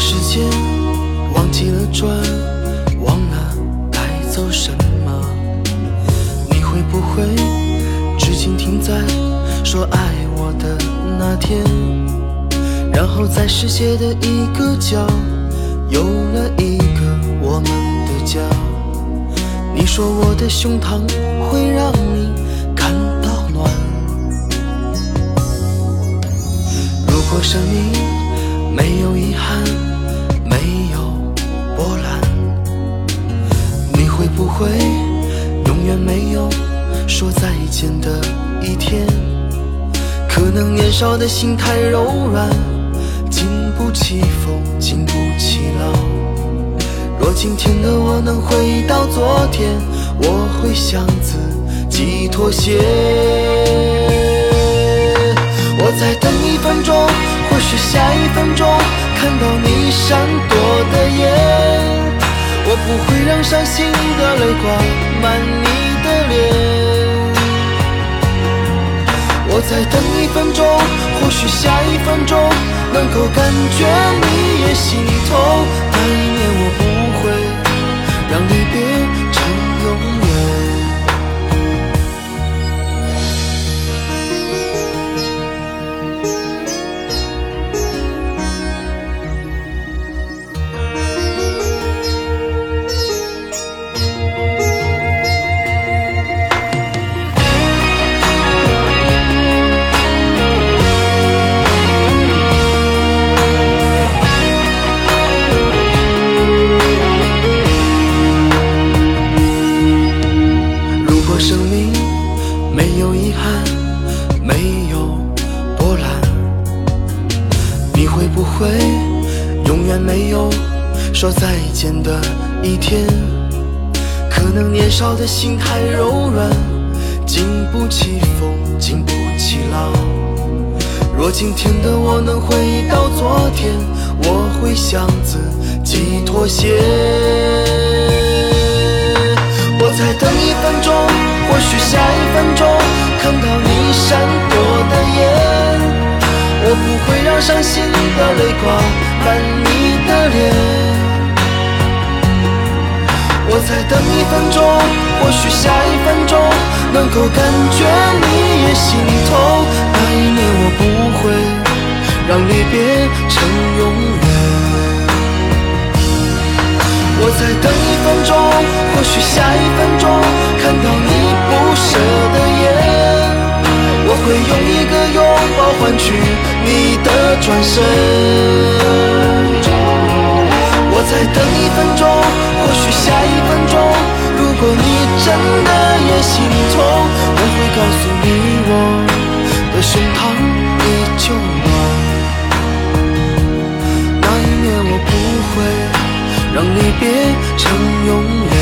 时间忘记了转，忘了带走什么，你会不会至今停在说爱我的那天？然后在世界的一个角，有了一个我们的家。你说我的胸膛会让你感到暖。如果生命见的一天？可能年少的心太柔软，经不起风，经不起浪。若今天的我能回到昨天，我会向自己妥协。我再等一分钟，或许下一分钟看到你闪躲的眼，我不会让伤心的泪挂满你的脸。再等一分钟，或许下一分钟能够感觉你也心有遗憾，没有波澜，你会不会永远没有说再见的一天？可能年少的心太柔软，经不起风，经不起浪。若今天的我能回到昨天，我会向自己妥协。我再等一分钟，或许下一分钟看到你闪躲的眼，我不会让伤心的泪挂满你的脸。我再等一分钟，或许下一分钟能够感觉你也心痛，那一年我不会让离别成永远。我再等一分钟，或许下一分钟看到你不舍的眼，我会用一个拥抱换取你的转身。我再等一分钟，或许下一分钟，如果你真的也心痛，我会告诉你我的胸膛依旧暖。那一年我不会让离别成永远。